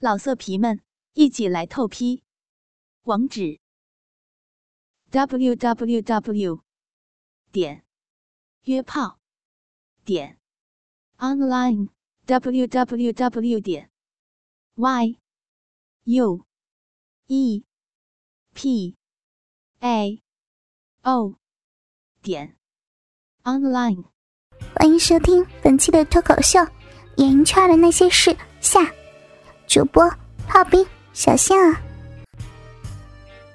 老色皮们，一起来透批！网址：w w w 点约炮点 online w w w 点 y u e p a o 点 online。欢迎收听本期的脱口秀《演艺圈的那些事》下。主播炮兵小象啊！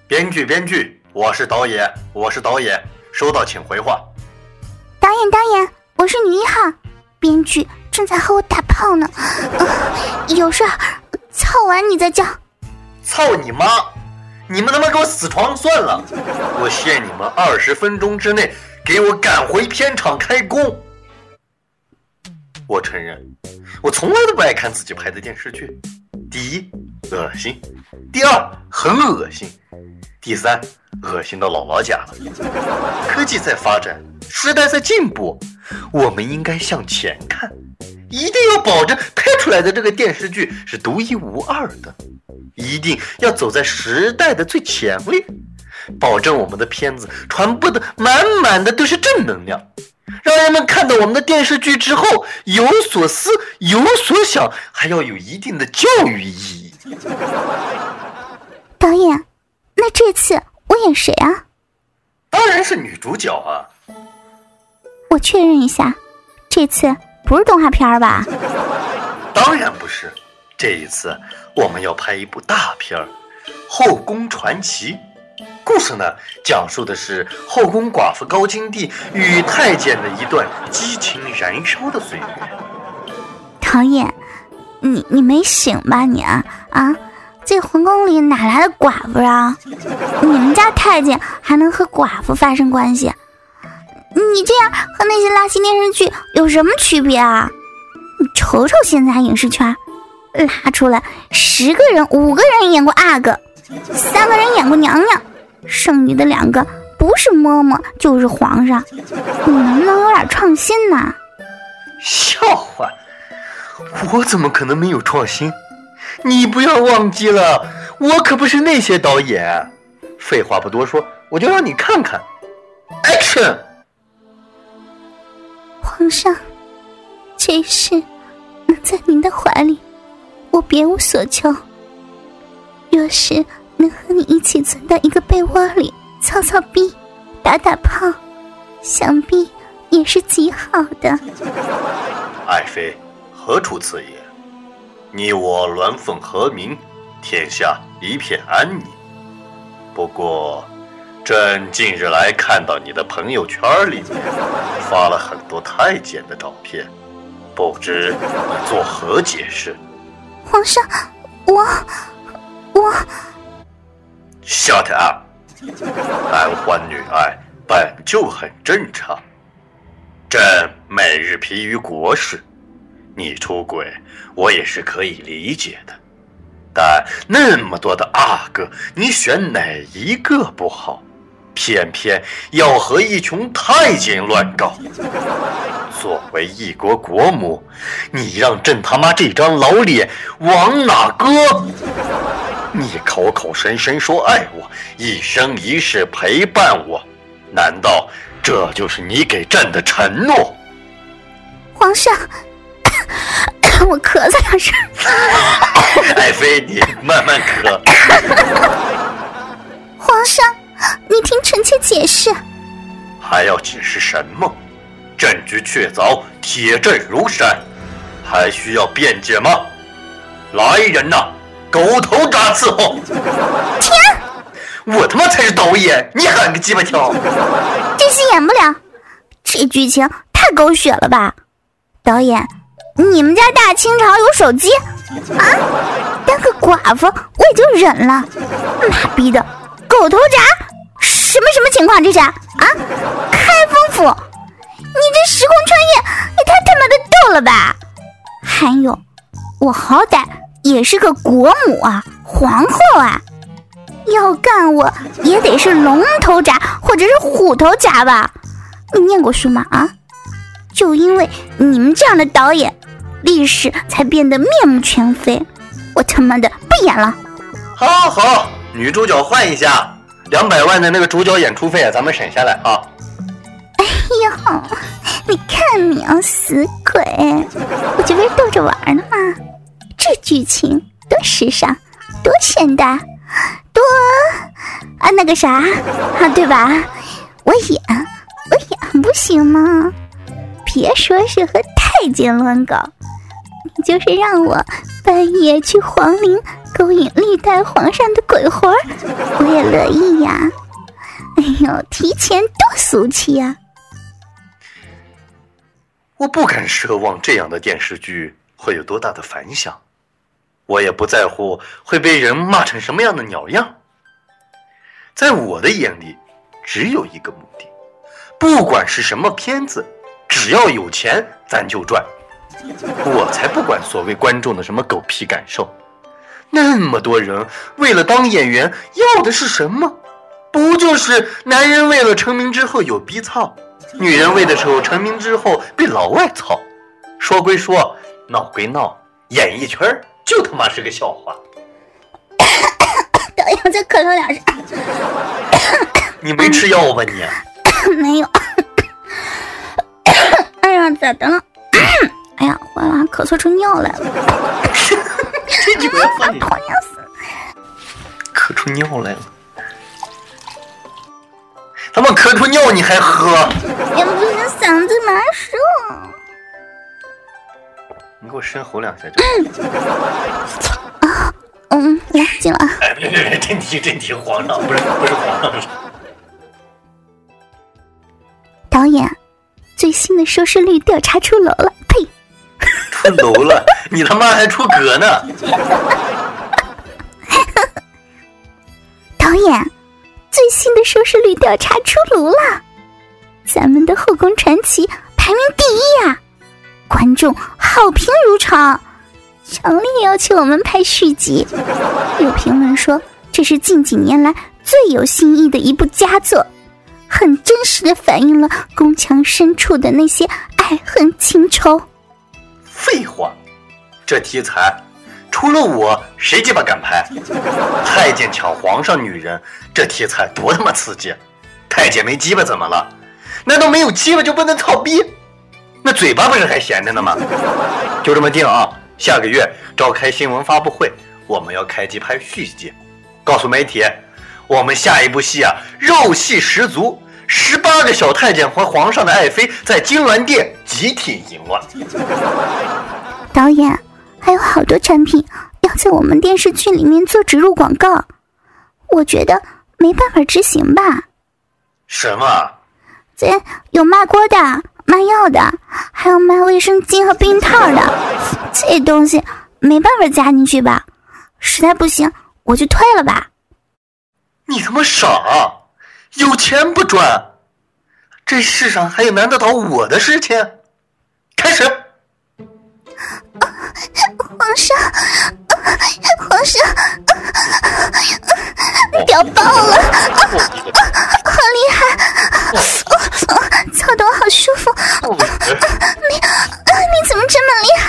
编剧编剧，我是导演，我是导演，收到请回话。导演导演，我是女一号，编剧正在和我打炮呢，有事儿，操完你再叫。操你妈！你们他妈给我死床算了！我限你们二十分钟之内给我赶回片场开工。我承认，我从来都不爱看自己拍的电视剧。第一，恶心；第二，很恶心；第三，恶心到姥姥家了。科技在发展，时代在进步，我们应该向前看，一定要保证拍出来的这个电视剧是独一无二的，一定要走在时代的最前列，保证我们的片子传播的满满的都是正能量。让人们看到我们的电视剧之后有所思、有所想，还要有一定的教育意义。导演，那这次我演谁啊？当然是女主角啊！我确认一下，这次不是动画片吧？当然不是，这一次我们要拍一部大片儿，《后宫传奇》。故事呢，讲述的是后宫寡妇高金娣与太监的一段激情燃烧的岁月。导演，你你没醒吧你啊啊！这皇宫里哪来的寡妇啊？你们家太监还能和寡妇发生关系？你这样和那些垃圾电视剧有什么区别啊？你瞅瞅现在影视圈，拉出来十个人，五个人演过阿哥，三个人演过娘娘。剩余的两个不是嬷嬷就是皇上，你能不能有点创新呢？笑话，我怎么可能没有创新？你不要忘记了，我可不是那些导演。废话不多说，我就让你看看。Action！皇上，这事能在您的怀里，我别无所求。若是……能和你一起钻到一个被窝里操操逼、打打炮，想必也是极好的。爱妃，何出此言？你我鸾凤和鸣，天下一片安宁。不过，朕近日来看到你的朋友圈里面发了很多太监的照片，不知你作何解释？皇上，我我。Shut up！男欢女爱本就很正常。朕每日疲于国事，你出轨我也是可以理解的。但那么多的阿哥，你选哪一个不好？偏偏要和一群太监乱搞。作为一国国母，你让朕他妈这张老脸往哪搁？你口口声声说爱我，一生一世陪伴我，难道这就是你给朕的承诺？皇上，我咳嗽两声。爱妃，你慢慢咳。皇上，你听臣妾解释。还要解释什么？证据确凿，铁证如山，还需要辩解吗？来人呐！狗头铡伺候！天，我他妈才是导演，你喊个鸡巴跳！这戏演不了，这剧情太狗血了吧？导演，你们家大清朝有手机啊？当个寡妇我也就忍了，妈逼的，狗头铡，什么什么情况这是啊？开封府，你这时空穿越也太他妈的逗了吧？还有，我好歹。也是个国母啊，皇后啊，要干我也得是龙头铡或者是虎头铡吧？你念过书吗？啊，就因为你们这样的导演，历史才变得面目全非。我他妈的不演了。好，好，女主角换一下，两百万的那个主角演出费啊，咱们省下来啊。哎呦，你看你啊，死鬼！我这不是逗着玩呢吗？这剧情多时尚，多现代，多啊那个啥啊，对吧？我演，我演不行吗？别说是和太监乱搞，你就是让我半夜去皇陵勾引历代皇上的鬼魂，我也乐意呀。哎呦，提前多俗气呀！我不敢奢望这样的电视剧会有多大的反响，我也不在乎会被人骂成什么样的鸟样。在我的眼里，只有一个目的，不管是什么片子，只要有钱，咱就赚。我才不管所谓观众的什么狗屁感受。那么多人为了当演员，要的是什么？不就是男人为了成名之后有逼操，女人为的时候成名之后被老外操？说归说，闹归闹，演艺圈儿就他妈是个笑话。等一下，再咳嗽两声。你没吃药吧你？没有。哎呀，咋的了？哎呀，完了，咳嗽出尿来了。这句话放你 讨厌死！咳出尿来了。他妈咳出尿你还喝？深吼两下就。啊，嗯，来进了。哎，别别别，真提真提，皇上不是不是皇上。导演，最新的收视率调查出楼了，呸！出楼了，你他妈还出格呢！导演，最新的收视率调查出炉了，咱们的《后宫传奇》排名第一啊！观众好评如潮，强烈要求我们拍续集。有评论说，这是近几年来最有新意的一部佳作，很真实的反映了宫墙深处的那些爱恨情仇。废话，这题材除了我，谁鸡巴敢拍？太监抢皇上女人，这题材多他妈刺激！太监没鸡巴怎么了？难道没有鸡巴就不能操逼？那嘴巴不是还闲着呢吗？就这么定啊！下个月召开新闻发布会，我们要开机拍续集，告诉媒体，我们下一部戏啊，肉戏十足，十八个小太监和皇上的爱妃在金銮殿集体淫乱。导演，还有好多产品要在我们电视剧里面做植入广告，我觉得没办法执行吧。什么？这有卖锅的、卖药的，还有卖卫生巾和避孕套的，这东西没办法加进去吧？实在不行，我就退了吧。你他妈傻！有钱不赚？这世上还有难得倒我的事情？开始。皇上，皇上，屌爆了，好厉害，操的我好舒服。你，你怎么这么厉害？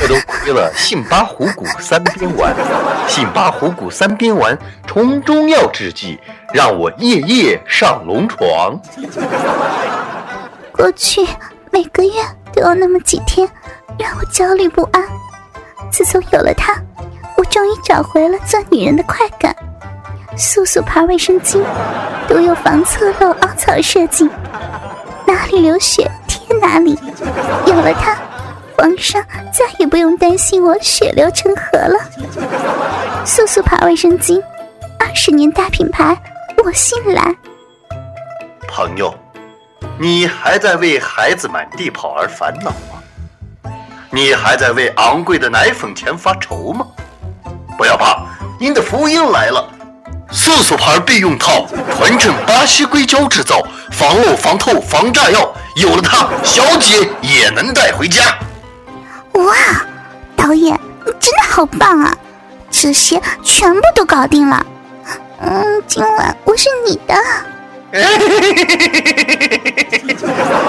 这都亏了杏巴虎骨三边丸，杏巴虎骨三边丸从中药制剂，让我夜夜上龙床。过去每个月都有那么几天。让我焦虑不安。自从有了它，我终于找回了做女人的快感。素素牌卫生巾都有防侧漏凹槽设计，哪里流血贴哪里。有了它，皇上再也不用担心我血流成河了。素素牌卫生巾，二十年大品牌，我信赖。朋友，你还在为孩子满地跑而烦恼吗？你还在为昂贵的奶粉钱发愁吗？不要怕，您的福音来了！素素牌避孕套，纯正巴西硅胶制造，防漏、防透、防炸药，有了它，小姐也能带回家。哇，导演，你真的好棒啊！这些全部都搞定了。嗯，今晚我是你的。哎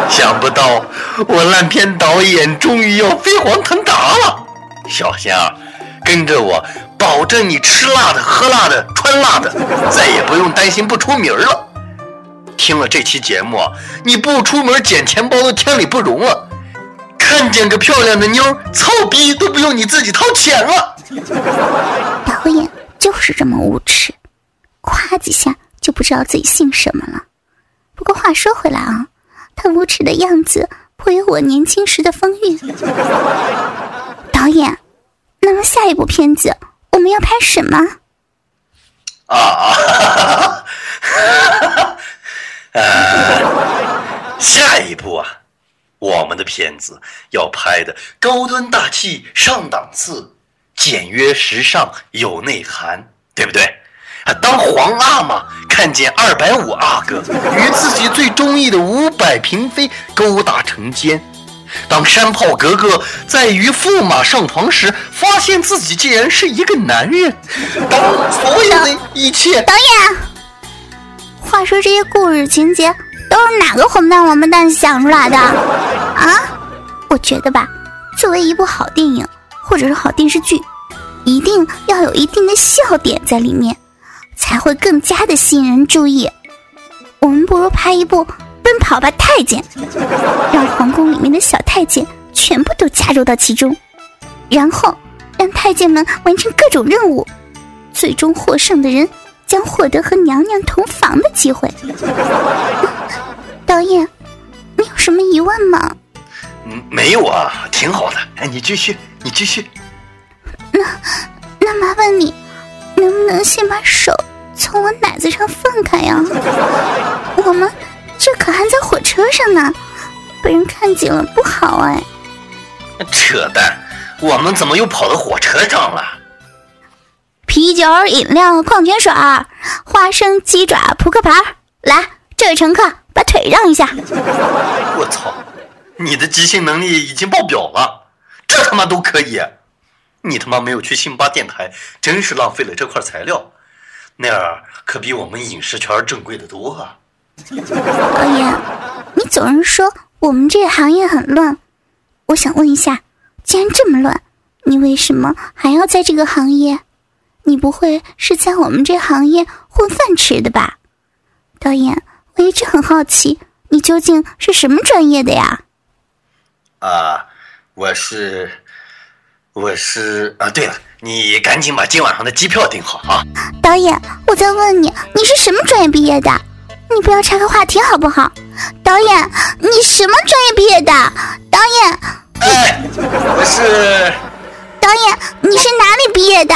想不到我烂片导演终于要飞黄腾达了。小仙儿，跟着我，保证你吃辣的、喝辣的、穿辣的，再也不用担心不出名了。听了这期节目，你不出门捡钱包都天理不容了。看见个漂亮的妞，操逼都不用你自己掏钱了。导演就是这么无耻，夸几下就不知道自己姓什么了。不过话说回来啊，他无耻的样子颇有我年轻时的风韵。导演，那么下一部片子我们要拍什么？啊，呃，下一部啊，我们的片子要拍的高端大气上档次，简约时尚有内涵，对不对？啊，当皇阿玛看见二百五阿哥与自己最中意的五百嫔妃勾搭成奸。当山炮格格在与驸马上床时，发现自己竟然是一个男人。当所有的一切，导演，话说这些故事情节都是哪个混蛋王八蛋想出来的啊？我觉得吧，作为一部好电影或者是好电视剧，一定要有一定的笑点在里面，才会更加的吸引人注意。我们不如拍一部。奔跑吧，太监！让皇宫里面的小太监全部都加入到其中，然后让太监们完成各种任务，最终获胜的人将获得和娘娘同房的机会。导演，你有什么疑问吗？嗯，没有啊，挺好的。哎，你继续，你继续。那那麻烦你，能不能先把手从我奶子上放开呀？我们。这可还在火车上呢，被人看见了不好哎！扯淡，我们怎么又跑到火车上了？啤酒、饮料、矿泉水、花生、鸡爪、扑克牌，来，这位乘客把腿让一下。我操，你的即兴能力已经爆表了，这他妈都可以？你他妈没有去辛巴电台，真是浪费了这块材料，那样可比我们影视圈正规的多啊！导演，你总是说我们这个行业很乱，我想问一下，既然这么乱，你为什么还要在这个行业？你不会是在我们这行业混饭吃的吧？导演，我一直很好奇，你究竟是什么专业的呀？啊，我是，我是啊，对了，你赶紧把今晚上的机票订好啊！导演，我在问你，你是什么专业毕业的？你不要岔开话题好不好？导演，你什么专业毕业的？导演，哎，我是。导演，你是哪里毕业的？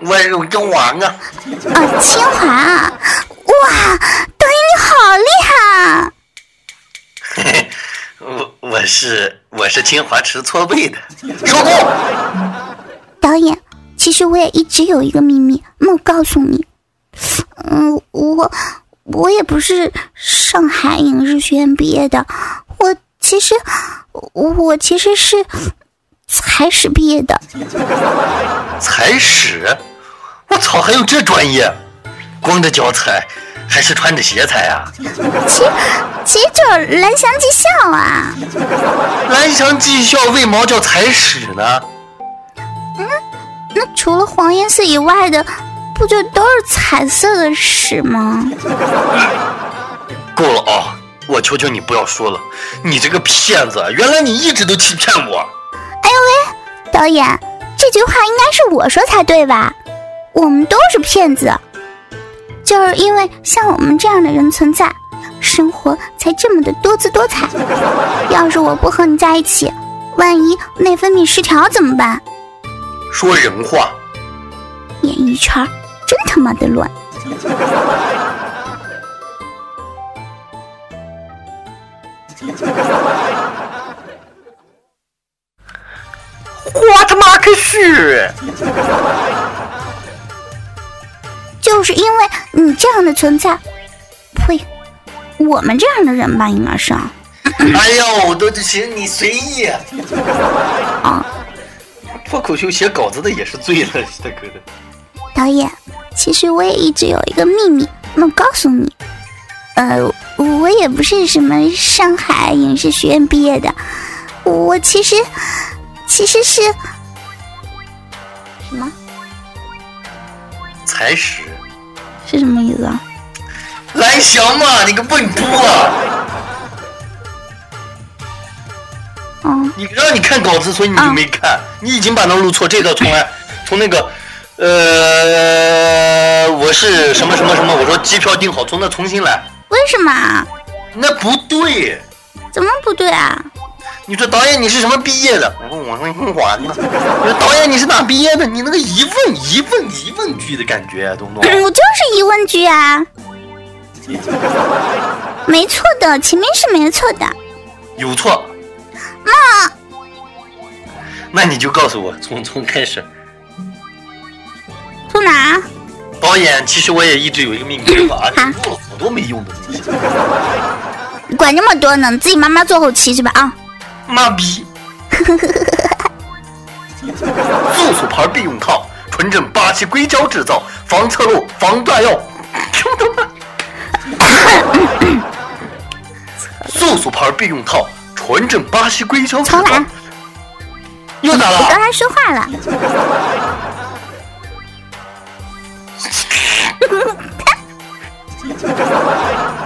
我我中王啊。啊，清华啊。哇，导演你好厉害！嘿嘿，我我是我是清华吃搓背的。收工。导演，其实我也一直有一个秘密没告诉你。嗯，我。我也不是上海影视学院毕业的，我其实我其实是才史毕业的。才史？我操，还有这专业？光着脚踩还是穿着鞋踩啊？其其实就是蓝翔技校啊。蓝翔技校为毛叫踩屎呢？嗯，那除了黄颜色以外的。不就都是彩色的屎吗？够了啊！我求求你不要说了，你这个骗子！原来你一直都欺骗我！哎呦喂，导演，这句话应该是我说才对吧？我们都是骗子，就是因为像我们这样的人存在，生活才这么的多姿多彩。要是我不和你在一起，万一内分泌失调怎么办？说人话，演艺圈。真他妈的乱！我他妈可是！就是因为你这样的存在，呸！我们这样的人吧，应该是。哎呦，都行，你随意。啊！脱口秀写稿子的也是醉了，大哥的。导演。其实我也一直有一个秘密，没告诉你。呃，我也不是什么上海影视学院毕业的，我其实其实是什么？踩屎。是什么意思啊？蓝翔嘛，你个笨猪啊！哦，你让你看稿子，所以你就没看，你已经把那录错，这个重来，从那个，呃，我是什么什么什么，我说机票订好，从那重新来。为什么啊？那不对，怎么不对啊？你说导演你是什么毕业的？我说我说清华的。你说导演你是哪毕业的？你那个疑问疑问疑问句的感觉，懂不懂？我就是疑问句啊，没错的，前面是没错的。有错，那，那你就告诉我，从从开始。从哪？导演，其实我也一直有一个秘密，啊，好做了好多没用的东西。你管那么多呢？自己慢慢做后期去吧？啊，妈逼！素素牌避孕套，纯正巴西硅胶制造，防侧漏，防断药。素素牌避孕套，纯正巴西硅胶制造重来。又咋了我刚了？才说话了。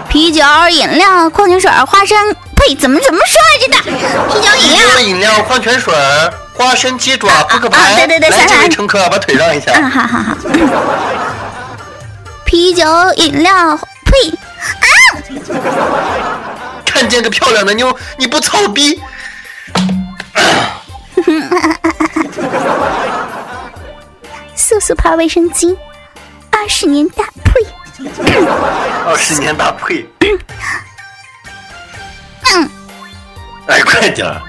啤酒、饮料、矿泉水、花生，呸，怎么怎么说来着的？啤酒、饮料、。饮料、矿泉水、花生、鸡爪、扑克啊牌。对对对来，这位乘客，把腿让一下。嗯，好好好。啤酒、饮料，呸，啊看见个漂亮的妞，你不操逼？速速牌卫生巾，二十年大，呸，二十年大呸！快点儿！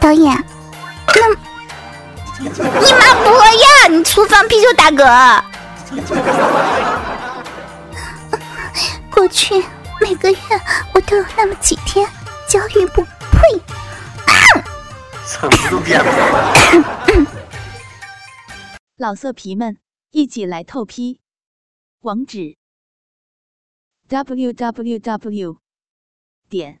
导演，那 你妈不呀？你厨房啤酒打嗝。过去每个月我都有那么几天焦虑不呸，嗓子都变了。老色皮们，一起来透批！网址：w w w 点